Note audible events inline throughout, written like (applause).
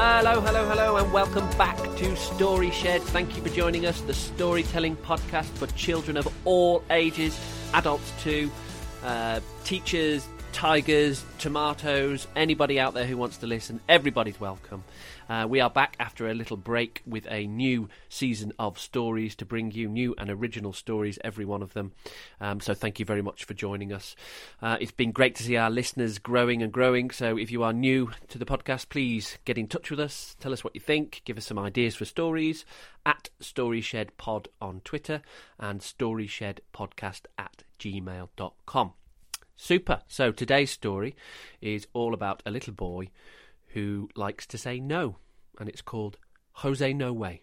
Hello, hello, hello, and welcome back to Story Shed. Thank you for joining us, the storytelling podcast for children of all ages, adults too, uh, teachers, tigers, tomatoes, anybody out there who wants to listen. Everybody's welcome. Uh, we are back after a little break with a new season of stories to bring you new and original stories, every one of them. Um, so thank you very much for joining us. Uh, it's been great to see our listeners growing and growing. So if you are new to the podcast, please get in touch with us. Tell us what you think. Give us some ideas for stories at Storyshed Pod on Twitter and Storyshed Podcast at gmail.com. Super. So today's story is all about a little boy who likes to say no, and it's called Jose No Way.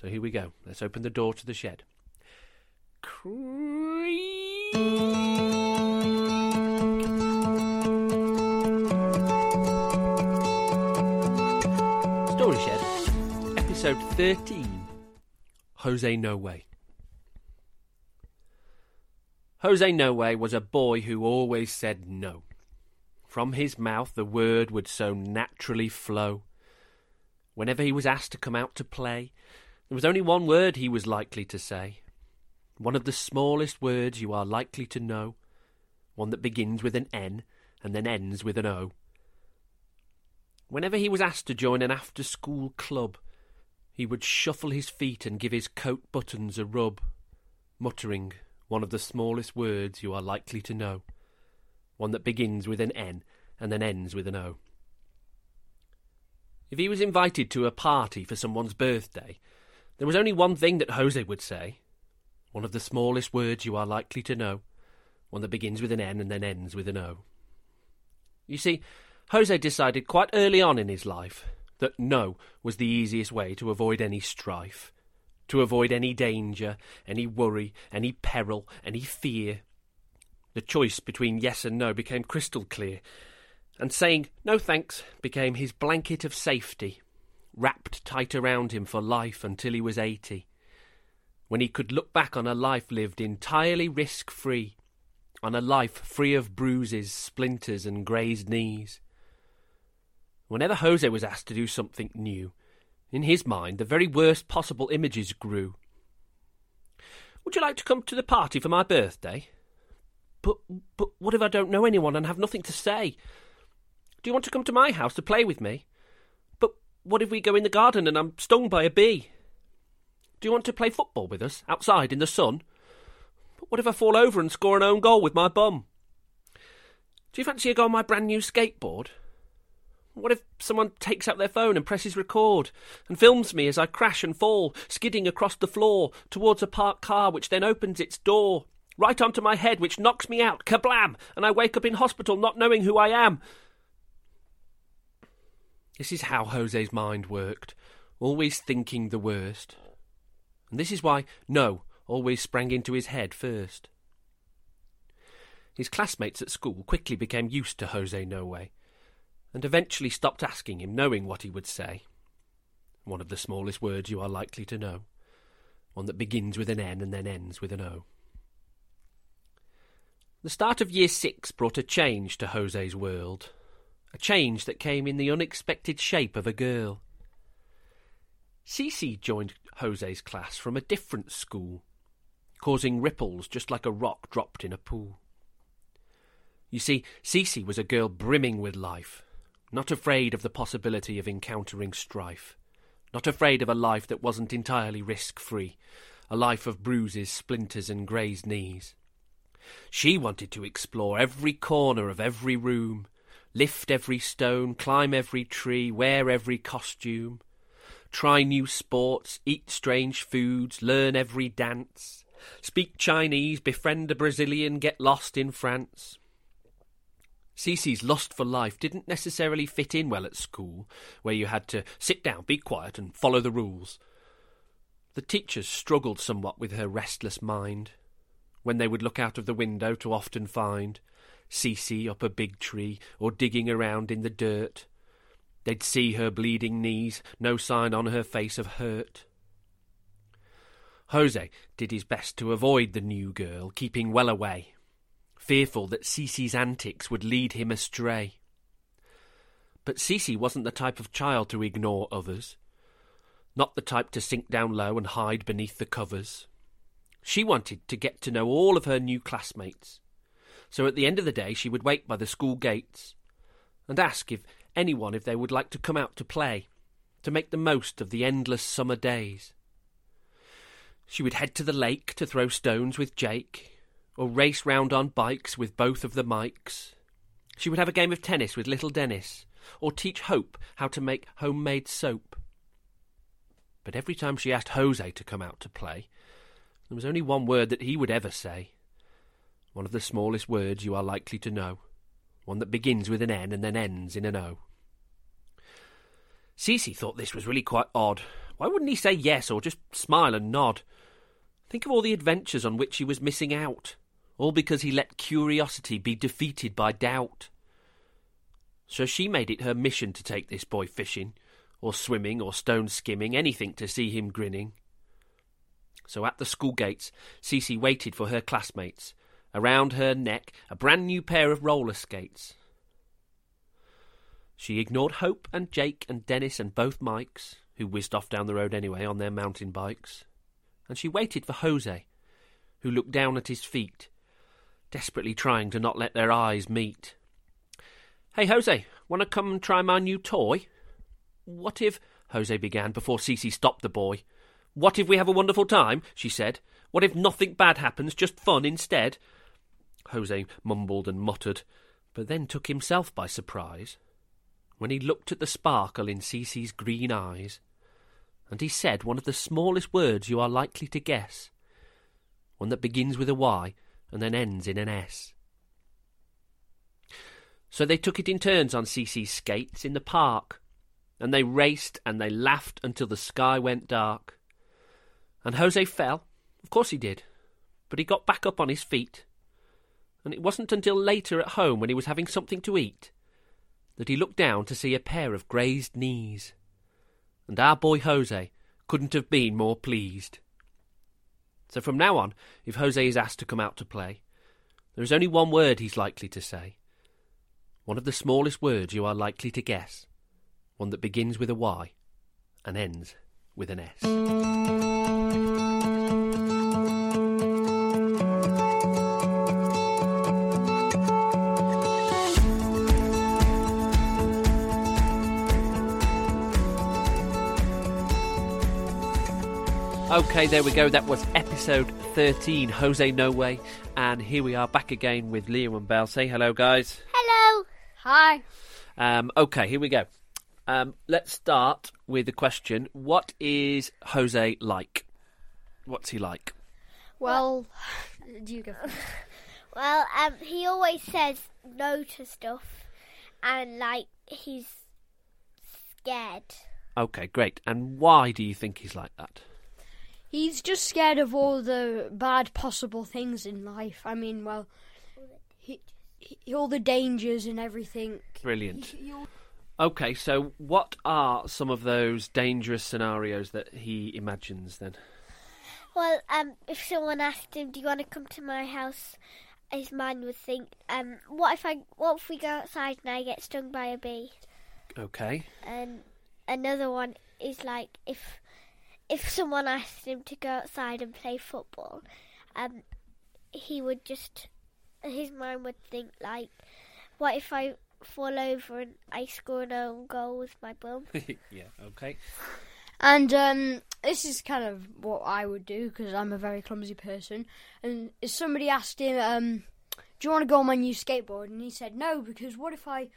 So here we go. Let's open the door to the shed. Story Shed, episode 13 Jose No Way. Jose Noe was a boy who always said no. From his mouth the word would so naturally flow. Whenever he was asked to come out to play, there was only one word he was likely to say. One of the smallest words you are likely to know. One that begins with an N and then ends with an O. Whenever he was asked to join an after school club, he would shuffle his feet and give his coat buttons a rub, muttering one of the smallest words you are likely to know one that begins with an N and then ends with an O. If he was invited to a party for someone's birthday, there was only one thing that Jose would say, one of the smallest words you are likely to know, one that begins with an N and then ends with an O. You see, Jose decided quite early on in his life that no was the easiest way to avoid any strife, to avoid any danger, any worry, any peril, any fear, the choice between yes and no became crystal clear, and saying no thanks became his blanket of safety, wrapped tight around him for life until he was eighty, when he could look back on a life lived entirely risk free, on a life free of bruises, splinters, and grazed knees. Whenever Jose was asked to do something new, in his mind the very worst possible images grew. Would you like to come to the party for my birthday? But, but what if I don't know anyone and have nothing to say? Do you want to come to my house to play with me? But what if we go in the garden and I'm stung by a bee? Do you want to play football with us, outside in the sun? But what if I fall over and score an own goal with my bum? Do you fancy a go on my brand new skateboard? What if someone takes out their phone and presses record and films me as I crash and fall, skidding across the floor towards a parked car which then opens its door right onto my head, which knocks me out, kablam, and I wake up in hospital not knowing who I am. This is how Jose's mind worked, always thinking the worst. And this is why no always sprang into his head first. His classmates at school quickly became used to Jose No Way, and eventually stopped asking him, knowing what he would say. One of the smallest words you are likely to know, one that begins with an N and then ends with an O. The start of year six brought a change to Jose's world. A change that came in the unexpected shape of a girl. Cece joined Jose's class from a different school, causing ripples just like a rock dropped in a pool. You see, Cece was a girl brimming with life, not afraid of the possibility of encountering strife, not afraid of a life that wasn't entirely risk free, a life of bruises, splinters, and grazed knees. She wanted to explore every corner of every room, lift every stone, climb every tree, wear every costume, try new sports, eat strange foods, learn every dance, speak Chinese, befriend a Brazilian, get lost in France. Cece's lust for life didn't necessarily fit in well at school, where you had to sit down, be quiet, and follow the rules. The teachers struggled somewhat with her restless mind when they would look out of the window to often find Cece up a big tree or digging around in the dirt. They'd see her bleeding knees, no sign on her face of hurt. Jose did his best to avoid the new girl, keeping well away, fearful that Cece's antics would lead him astray. But Cece wasn't the type of child to ignore others. Not the type to sink down low and hide beneath the covers. She wanted to get to know all of her new classmates. So at the end of the day, she would wait by the school gates and ask if anyone if they would like to come out to play, to make the most of the endless summer days. She would head to the lake to throw stones with Jake, or race round on bikes with both of the Mikes. She would have a game of tennis with little Dennis, or teach Hope how to make homemade soap. But every time she asked Jose to come out to play, there was only one word that he would ever say. One of the smallest words you are likely to know. One that begins with an N and then ends in an O. Cece thought this was really quite odd. Why wouldn't he say yes or just smile and nod? Think of all the adventures on which he was missing out, all because he let curiosity be defeated by doubt. So she made it her mission to take this boy fishing, or swimming, or stone skimming, anything to see him grinning. So at the school gates, Cece waited for her classmates. Around her neck, a brand new pair of roller skates. She ignored Hope and Jake and Dennis and both Mikes, who whizzed off down the road anyway on their mountain bikes. And she waited for Jose, who looked down at his feet, desperately trying to not let their eyes meet. Hey, Jose, want to come try my new toy? What if. Jose began before Cece stopped the boy. What if we have a wonderful time? she said. What if nothing bad happens, just fun instead? Jose mumbled and muttered, but then took himself by surprise when he looked at the sparkle in Cece's green eyes, and he said one of the smallest words you are likely to guess, one that begins with a Y and then ends in an S. So they took it in turns on Cece's skates in the park, and they raced and they laughed until the sky went dark. And Jose fell, of course he did, but he got back up on his feet. And it wasn't until later at home when he was having something to eat that he looked down to see a pair of grazed knees. And our boy Jose couldn't have been more pleased. So from now on, if Jose is asked to come out to play, there is only one word he's likely to say. One of the smallest words you are likely to guess. One that begins with a Y and ends with an S. Okay, there we go. That was episode 13, Jose No Way. And here we are back again with Leo and Belle. Say hello, guys. Hello. Hi. Um, okay, here we go. Um, let's start with the question What is Jose like? What's he like? Well, (sighs) do you go? (laughs) Well, um, he always says no to stuff, and like he's scared. Okay, great. And why do you think he's like that? He's just scared of all the bad possible things in life. I mean, well, he, he, all the dangers and everything. Brilliant. He- he Okay, so what are some of those dangerous scenarios that he imagines then? Well, um, if someone asked him, "Do you want to come to my house?" his mind would think, um, "What if I? What if we go outside and I get stung by a bee?" Okay. And another one is like if if someone asked him to go outside and play football, um, he would just his mind would think like, "What if I fall over and I score an own goal with my bum?" (laughs) yeah, okay. And um, this is kind of what I would do because I'm a very clumsy person. And if somebody asked him, um, "Do you want to go on my new skateboard?" and he said no because what if I f-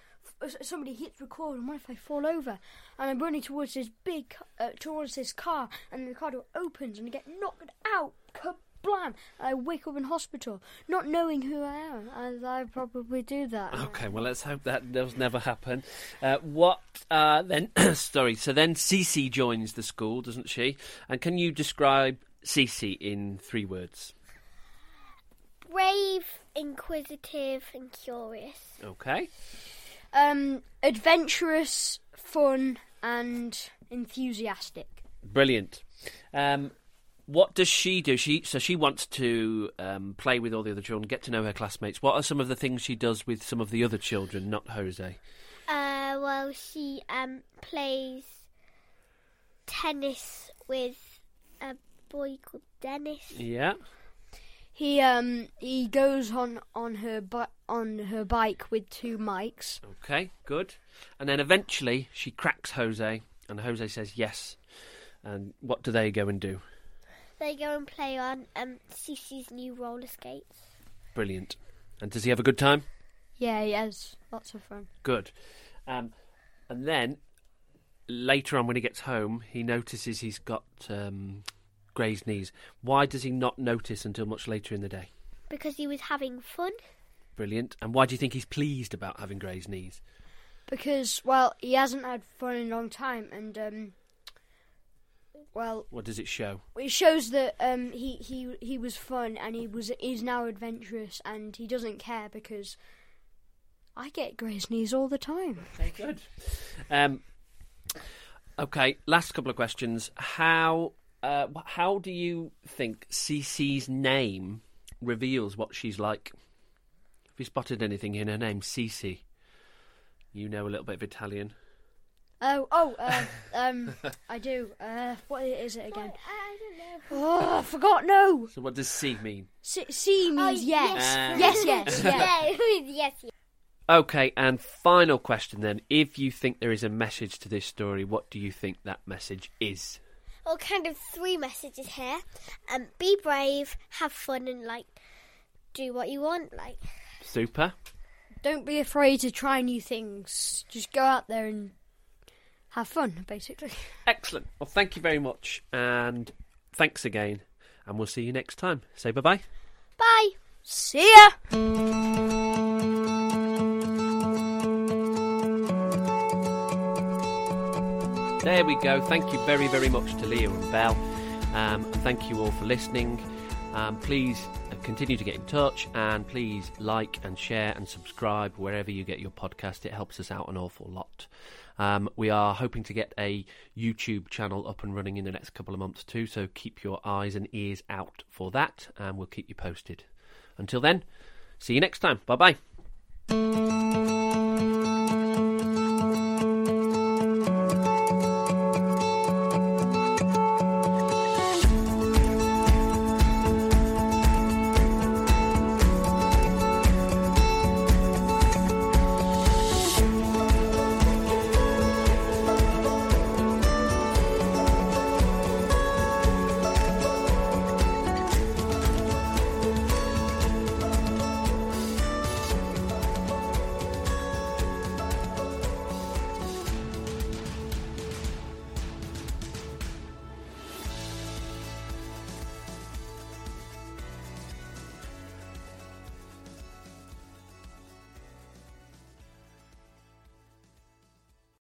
somebody hits record and what if I fall over and I'm running towards this big uh, towards this car and the car door opens and I get knocked out, kablam! I wake up in hospital, not knowing who I am, and I probably do that. Okay, well, let's hope that does never happen. Uh, what uh, then? (coughs) sorry. So then, Cece joins the school, doesn't she? And can you describe Cece in three words? Brave, inquisitive, and curious. Okay. Um, adventurous, fun, and enthusiastic. Brilliant. Um, what does she do? She so she wants to um, play with all the other children, get to know her classmates. What are some of the things she does with some of the other children, not Jose? Uh, well, she um plays tennis with a boy called Dennis. Yeah. He um he goes on on her bi- on her bike with two Mikes. Okay, good. And then eventually she cracks Jose, and Jose says yes. And what do they go and do? They go and play on um Cece's new roller skates. Brilliant. And does he have a good time? Yeah, he has lots of fun. Good. Um, and then later on, when he gets home, he notices he's got um, grazed knees. Why does he not notice until much later in the day? Because he was having fun. Brilliant. And why do you think he's pleased about having grazed knees? Because well, he hasn't had fun in a long time, and um, well, What does it show? it shows that um he he he was fun and he was he's now adventurous and he doesn't care because I get grazed knees all the time. Very good. Um, okay, last couple of questions. How uh, how do you think Cece's name reveals what she's like? Have you spotted anything in her name, Cece? You know a little bit of Italian. Oh oh uh, um I do. Uh, what is it again? I don't know. Oh, I forgot. No, So what does C mean? C, C means Oh, yes. yes. yes, yes, (laughs) yeah. Yeah, yes, yes. Okay, and final question then. If you think there is a message to this story, what do you think that message is? Well, kind of three messages here. Um, be brave, have fun, and like do what you want. Like, Super. Don't be afraid to try new things. Just go out there and have fun, basically. Excellent. Well, thank you very much, and thanks again, and we'll see you next time. Say bye bye. bye. See ya. There we go. Thank you very, very much to Leah and Belle. Um, and thank you all for listening. Um, please uh, continue to get in touch and please like and share and subscribe wherever you get your podcast. It helps us out an awful lot. Um, we are hoping to get a YouTube channel up and running in the next couple of months too, so keep your eyes and ears out for that and we'll keep you posted. Until then, see you next time. Bye bye.